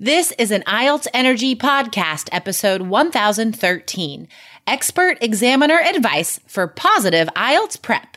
This is an IELTS Energy Podcast, episode 1013 Expert Examiner Advice for Positive IELTS Prep.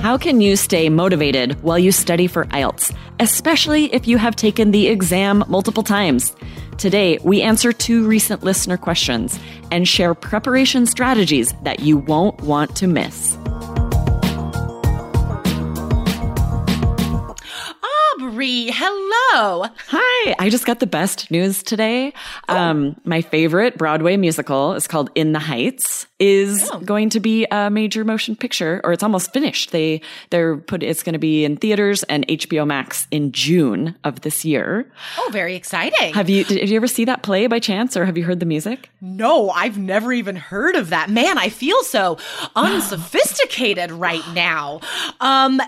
How can you stay motivated while you study for IELTS, especially if you have taken the exam multiple times? Today, we answer two recent listener questions and share preparation strategies that you won't want to miss. Aubrey, hello. Hi, I just got the best news today. Oh. Um, my favorite Broadway musical is called In the Heights is oh. going to be a major motion picture, or it's almost finished. They they're put it's going to be in theaters and HBO Max in June of this year. Oh, very exciting! Have you did you ever see that play by chance, or have you heard the music? No, I've never even heard of that. Man, I feel so unsophisticated right now. Um,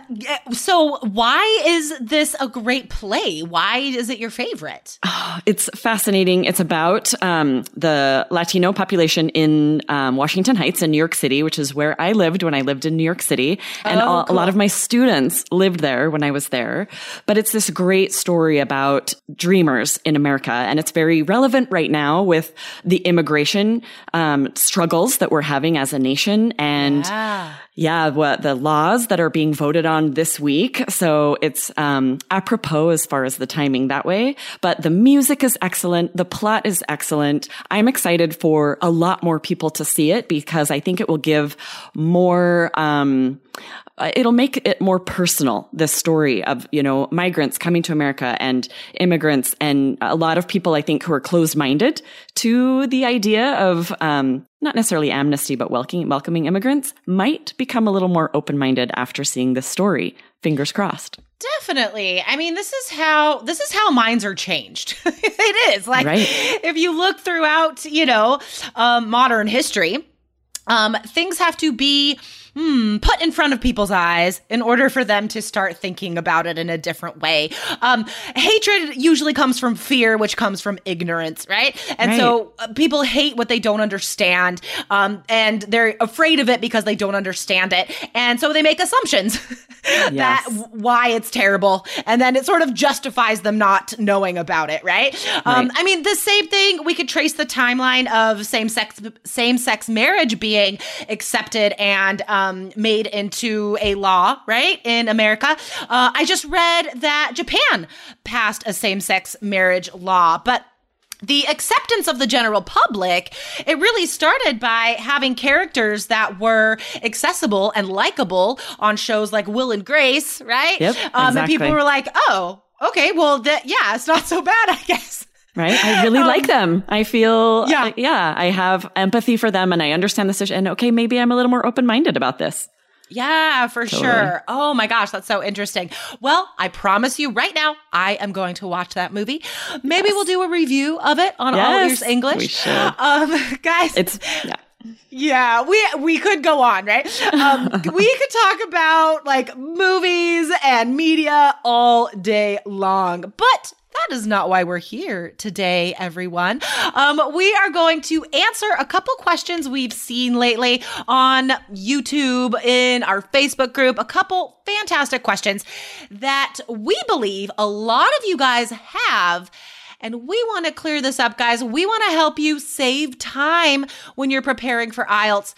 so why is this a great play? Why is it your favorite? Oh, it's fascinating. It's about um, the Latino population in um, Washington Heights in New York City, which is where I lived when I lived in New York City. And oh, a, cool. a lot of my students lived there when I was there. But it's this great story about dreamers in America. And it's very relevant right now with the immigration um, struggles that we're having as a nation. And yeah yeah, what the laws that are being voted on this week. So it's um, apropos as far as the timing that way. But the music is excellent. The plot is excellent. I'm excited for a lot more people to see it because I think it will give more. Um, it'll make it more personal this story of you know migrants coming to america and immigrants and a lot of people i think who are closed-minded to the idea of um, not necessarily amnesty but welcoming, welcoming immigrants might become a little more open-minded after seeing this story fingers crossed Definitely. I mean, this is how this is how minds are changed. it is like right. if you look throughout, you know, um, modern history, um, things have to be hmm, put in front of people's eyes in order for them to start thinking about it in a different way. Um, hatred usually comes from fear, which comes from ignorance, right? And right. so uh, people hate what they don't understand, um, and they're afraid of it because they don't understand it, and so they make assumptions that yes. why it's terrible, and then it sort of justifies them not knowing about it, right? Um, right. Um, I mean, the same thing. We could trace the timeline of same sex same sex marriage being accepted and. Um, um, made into a law, right, in America. Uh, I just read that Japan passed a same sex marriage law, but the acceptance of the general public, it really started by having characters that were accessible and likable on shows like Will and Grace, right? Yep, um, exactly. And people were like, oh, okay, well, that yeah, it's not so bad, I guess. Right. I really um, like them. I feel, yeah. Uh, yeah, I have empathy for them and I understand the situation. And okay, maybe I'm a little more open minded about this. Yeah, for totally. sure. Oh my gosh, that's so interesting. Well, I promise you right now, I am going to watch that movie. Maybe yes. we'll do a review of it on yes, All Ears English. We should. Um, guys, it's yeah. Yeah, we we could go on, right? Um, we could talk about like movies and media all day long, but that is not why we're here today, everyone. Um, we are going to answer a couple questions we've seen lately on YouTube, in our Facebook group, a couple fantastic questions that we believe a lot of you guys have. And we want to clear this up, guys. We want to help you save time when you're preparing for IELTS.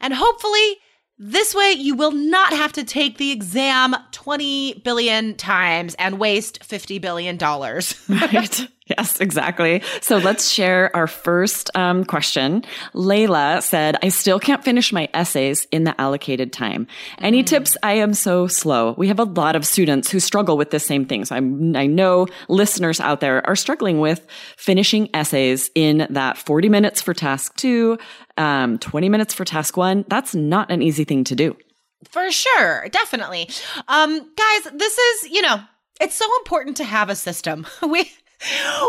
And hopefully, this way, you will not have to take the exam 20 billion times and waste $50 billion. right. Yes, exactly. So let's share our first um, question. Layla said, I still can't finish my essays in the allocated time. Any mm. tips? I am so slow. We have a lot of students who struggle with the same things. I'm, I know listeners out there are struggling with finishing essays in that 40 minutes for task two, um, 20 minutes for task one. That's not an easy thing to do. For sure, definitely. Um, guys, this is, you know, it's so important to have a system. We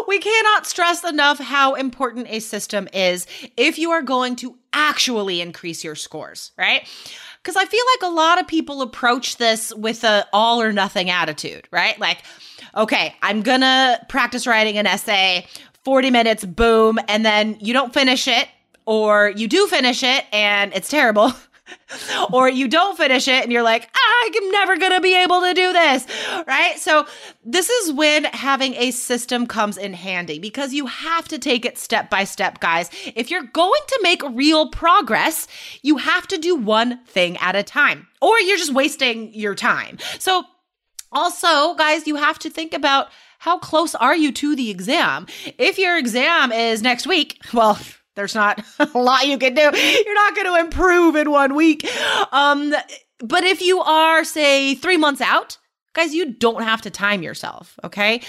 we cannot stress enough how important a system is if you are going to actually increase your scores, right? Because I feel like a lot of people approach this with a all or nothing attitude, right? Like, okay, I'm gonna practice writing an essay, 40 minutes, boom, and then you don't finish it, or you do finish it and it's terrible. or you don't finish it and you're like, I'm never going to be able to do this. Right. So, this is when having a system comes in handy because you have to take it step by step, guys. If you're going to make real progress, you have to do one thing at a time, or you're just wasting your time. So, also, guys, you have to think about how close are you to the exam? If your exam is next week, well, there's not a lot you can do. You're not going to improve in one week. Um, but if you are, say, three months out, guys, you don't have to time yourself. Okay.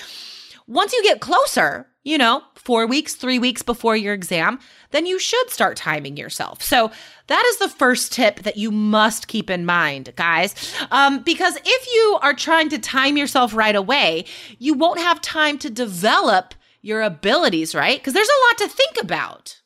Once you get closer, you know, four weeks, three weeks before your exam, then you should start timing yourself. So that is the first tip that you must keep in mind, guys. Um, because if you are trying to time yourself right away, you won't have time to develop your abilities, right? Because there's a lot to think about.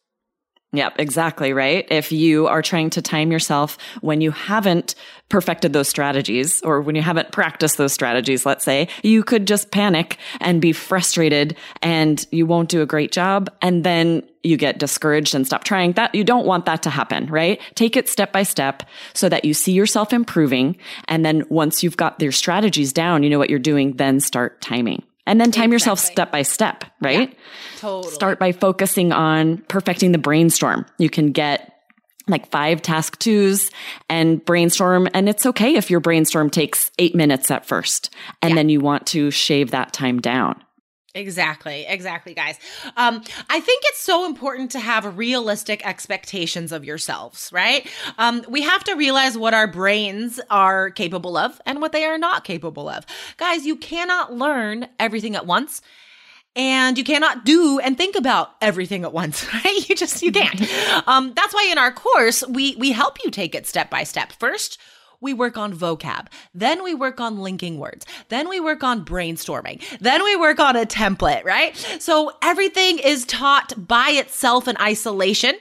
Yep, exactly right. If you are trying to time yourself when you haven't perfected those strategies or when you haven't practiced those strategies, let's say, you could just panic and be frustrated and you won't do a great job. And then you get discouraged and stop trying that. You don't want that to happen, right? Take it step by step so that you see yourself improving. And then once you've got your strategies down, you know what you're doing, then start timing and then time exactly. yourself step by step, right? Yeah, totally. Start by focusing on perfecting the brainstorm. You can get like five task twos and brainstorm. And it's okay if your brainstorm takes eight minutes at first and yeah. then you want to shave that time down. Exactly, exactly, guys. Um, I think it's so important to have realistic expectations of yourselves, right? Um, we have to realize what our brains are capable of and what they are not capable of. Guys, you cannot learn everything at once and you cannot do and think about everything at once right you just you can't um, that's why in our course we we help you take it step by step first we work on vocab. Then we work on linking words. Then we work on brainstorming. Then we work on a template, right? So everything is taught by itself in isolation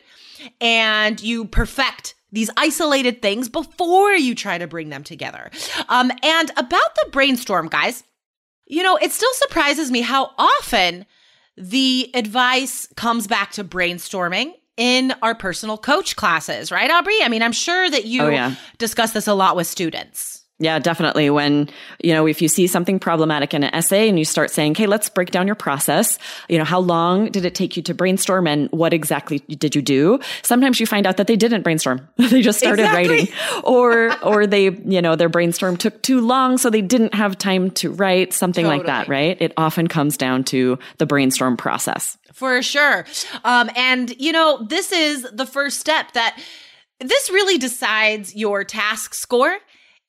and you perfect these isolated things before you try to bring them together. Um, and about the brainstorm, guys, you know, it still surprises me how often the advice comes back to brainstorming in our personal coach classes, right, Aubrey? I mean, I'm sure that you oh, yeah. discuss this a lot with students. Yeah, definitely. When, you know, if you see something problematic in an essay and you start saying, okay, let's break down your process. You know, how long did it take you to brainstorm and what exactly did you do? Sometimes you find out that they didn't brainstorm. they just started exactly. writing or, or they, you know, their brainstorm took too long. So they didn't have time to write something totally. like that, right? It often comes down to the brainstorm process. For sure. Um, and you know, this is the first step that this really decides your task score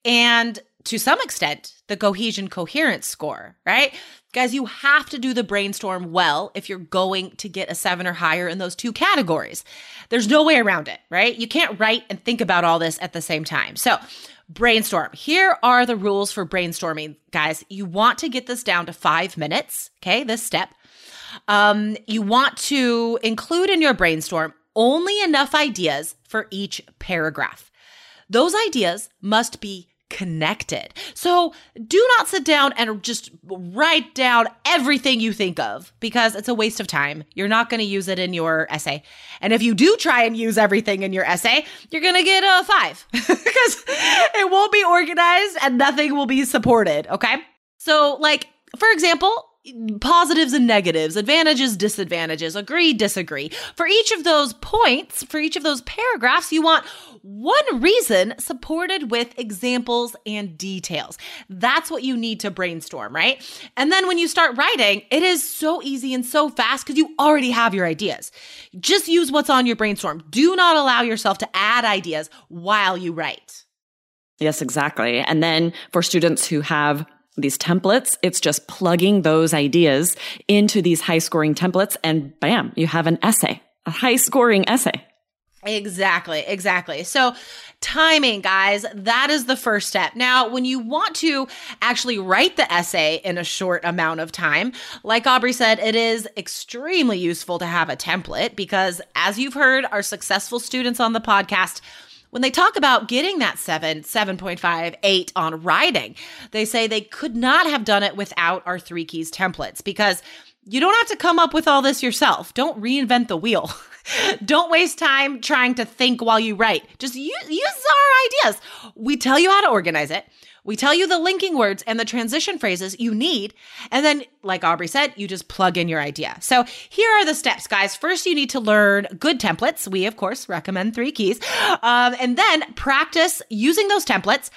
and to some extent, the cohesion coherence score, right? Guys, you have to do the brainstorm well if you're going to get a seven or higher in those two categories. There's no way around it, right? You can't write and think about all this at the same time. So, brainstorm. Here are the rules for brainstorming, guys. You want to get this down to five minutes, okay? This step. Um, you want to include in your brainstorm only enough ideas for each paragraph. Those ideas must be connected. So do not sit down and just write down everything you think of because it's a waste of time. You're not going to use it in your essay. And if you do try and use everything in your essay, you're going to get a five because it won't be organized and nothing will be supported. Okay. So, like, for example, positives and negatives, advantages, disadvantages, agree, disagree. For each of those points, for each of those paragraphs, you want one reason supported with examples and details. That's what you need to brainstorm, right? And then when you start writing, it is so easy and so fast because you already have your ideas. Just use what's on your brainstorm. Do not allow yourself to add ideas while you write. Yes, exactly. And then for students who have these templates. It's just plugging those ideas into these high scoring templates and bam, you have an essay, a high scoring essay. Exactly, exactly. So, timing, guys, that is the first step. Now, when you want to actually write the essay in a short amount of time, like Aubrey said, it is extremely useful to have a template because, as you've heard, our successful students on the podcast when they talk about getting that 7, 7.5, 8 on writing, they say they could not have done it without our three keys templates because you don't have to come up with all this yourself. Don't reinvent the wheel. don't waste time trying to think while you write. Just use, use our ideas. We tell you how to organize it. We tell you the linking words and the transition phrases you need. And then, like Aubrey said, you just plug in your idea. So here are the steps, guys. First, you need to learn good templates. We, of course, recommend three keys. Um, and then practice using those templates,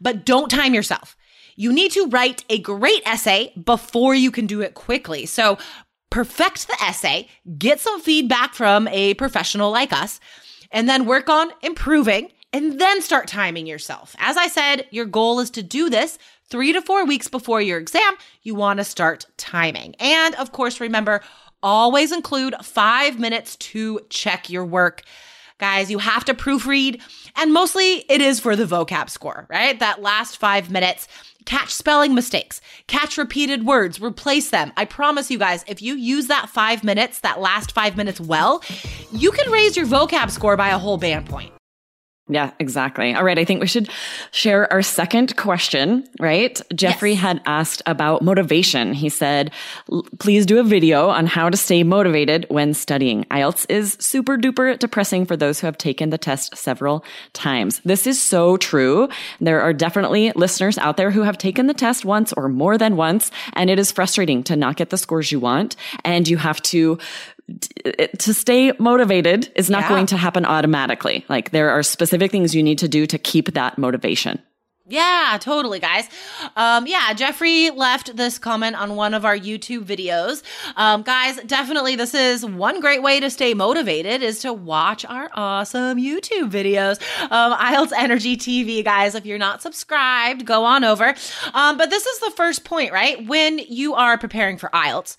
but don't time yourself. You need to write a great essay before you can do it quickly. So perfect the essay, get some feedback from a professional like us, and then work on improving and then start timing yourself. As I said, your goal is to do this three to four weeks before your exam. You want to start timing. And of course, remember, always include five minutes to check your work. Guys, you have to proofread, and mostly it is for the vocab score, right? That last five minutes. Catch spelling mistakes, catch repeated words, replace them. I promise you guys, if you use that five minutes, that last five minutes well, you can raise your vocab score by a whole band point. Yeah, exactly. All right. I think we should share our second question, right? Jeffrey yes. had asked about motivation. He said, please do a video on how to stay motivated when studying. IELTS is super duper depressing for those who have taken the test several times. This is so true. There are definitely listeners out there who have taken the test once or more than once, and it is frustrating to not get the scores you want. And you have to to stay motivated is not yeah. going to happen automatically. Like there are specific things you need to do to keep that motivation. Yeah, totally, guys. Um, yeah, Jeffrey left this comment on one of our YouTube videos. Um, guys, definitely, this is one great way to stay motivated is to watch our awesome YouTube videos. Um, IELTS Energy TV, guys. If you're not subscribed, go on over. Um, but this is the first point, right? When you are preparing for IELTS,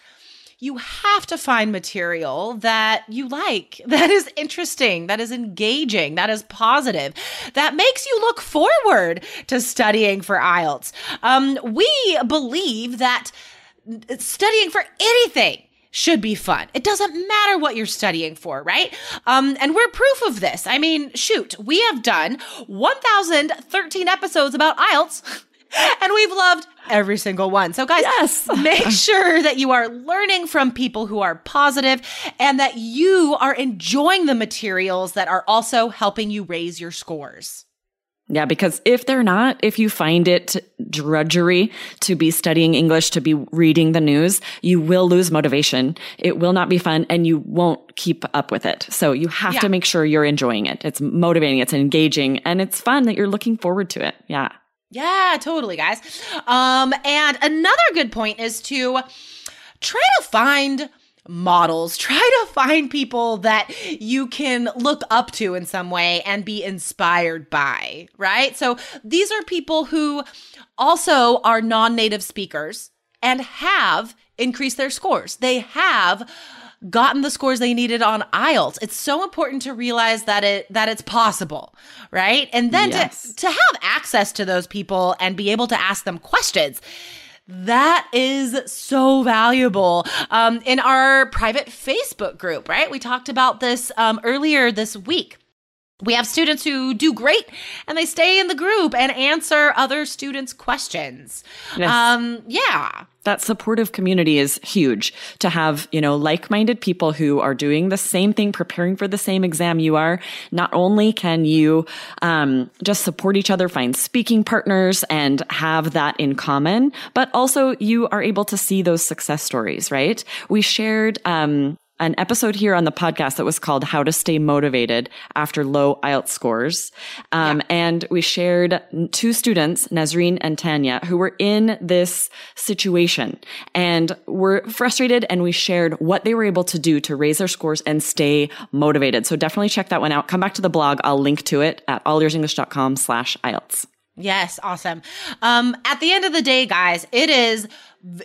you have to find material that you like, that is interesting, that is engaging, that is positive, that makes you look forward to studying for IELTS. Um, we believe that studying for anything should be fun. It doesn't matter what you're studying for, right? Um, and we're proof of this. I mean, shoot, we have done 1,013 episodes about IELTS. and we've loved every single one. So, guys, yes. make sure that you are learning from people who are positive and that you are enjoying the materials that are also helping you raise your scores. Yeah, because if they're not, if you find it drudgery to be studying English, to be reading the news, you will lose motivation. It will not be fun and you won't keep up with it. So you have yeah. to make sure you're enjoying it. It's motivating, it's engaging, and it's fun that you're looking forward to it. Yeah. Yeah, totally, guys. Um, and another good point is to try to find models. Try to find people that you can look up to in some way and be inspired by, right? So these are people who also are non native speakers and have increased their scores. They have gotten the scores they needed on IELTS. It's so important to realize that it that it's possible, right? And then yes. to to have access to those people and be able to ask them questions. That is so valuable. Um, in our private Facebook group, right? We talked about this um, earlier this week. We have students who do great and they stay in the group and answer other students' questions. Yes. Um, yeah. That supportive community is huge to have, you know, like-minded people who are doing the same thing, preparing for the same exam you are. Not only can you, um, just support each other, find speaking partners and have that in common, but also you are able to see those success stories, right? We shared, um, an episode here on the podcast that was called How to Stay Motivated After Low IELTS Scores. Um, yeah. And we shared two students, Nazreen and Tanya, who were in this situation and were frustrated. And we shared what they were able to do to raise their scores and stay motivated. So definitely check that one out. Come back to the blog. I'll link to it at allearsenglish.com slash IELTS. Yes, awesome. Um, at the end of the day, guys, it is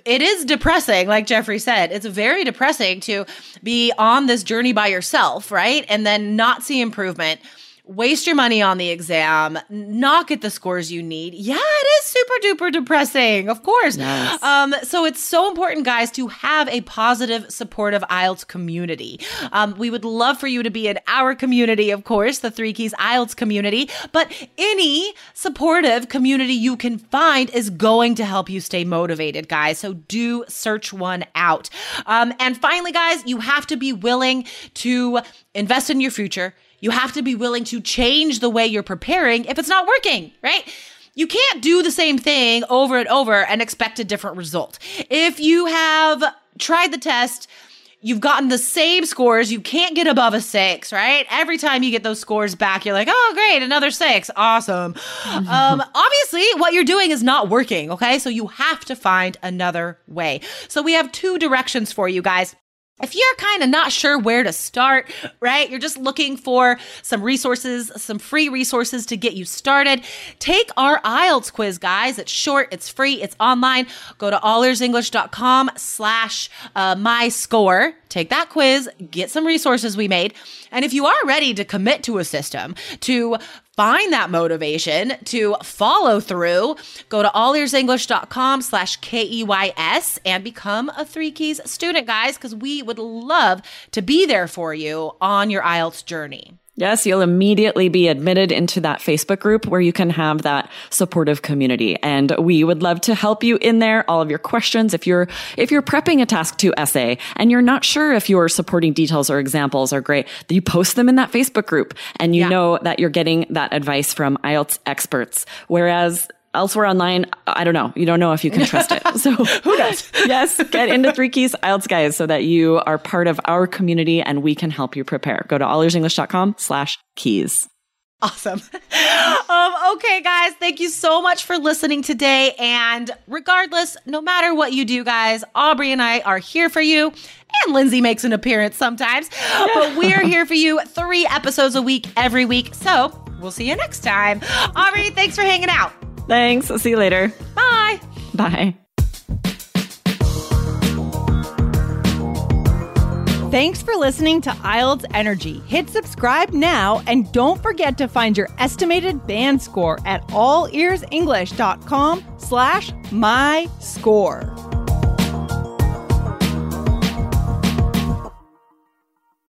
it is depressing, like Jeffrey said. It's very depressing to be on this journey by yourself, right? And then not see improvement waste your money on the exam, not get the scores you need. Yeah, it is super duper depressing, of course. Yes. Um, so it's so important, guys, to have a positive, supportive IELTS community. Um, we would love for you to be in our community, of course, the Three Keys IELTS community, but any supportive community you can find is going to help you stay motivated, guys. So do search one out. Um, and finally, guys, you have to be willing to invest in your future you have to be willing to change the way you're preparing if it's not working, right? You can't do the same thing over and over and expect a different result. If you have tried the test, you've gotten the same scores. You can't get above a six, right? Every time you get those scores back, you're like, oh, great, another six. Awesome. um, obviously, what you're doing is not working, okay? So you have to find another way. So we have two directions for you guys if you're kind of not sure where to start, right? You're just looking for some resources, some free resources to get you started. Take our IELTS quiz, guys. It's short, it's free, it's online. Go to allearsenglish.com slash uh, my score. Take that quiz, get some resources we made. And if you are ready to commit to a system, to find that motivation to follow through, go to allearsenglish.com slash K-E-Y-S and become a Three Keys student, guys, because we would love to be there for you on your IELTS journey. Yes, you'll immediately be admitted into that Facebook group where you can have that supportive community. And we would love to help you in there. All of your questions. If you're, if you're prepping a task two essay and you're not sure if your supporting details or examples are great, you post them in that Facebook group and you yeah. know that you're getting that advice from IELTS experts. Whereas elsewhere online, I don't know. You don't know if you can trust it. So who does? yes, get into Three Keys IELTS guys so that you are part of our community and we can help you prepare. Go to allearsenglish.com slash keys. Awesome. Um, okay, guys, thank you so much for listening today. And regardless, no matter what you do, guys, Aubrey and I are here for you. And Lindsay makes an appearance sometimes. But we are here for you three episodes a week every week. So we'll see you next time. Aubrey, thanks for hanging out. Thanks. I'll see you later. Bye. Bye. Thanks for listening to IELTS Energy. Hit subscribe now and don't forget to find your estimated band score at allearsenglish.com slash my score.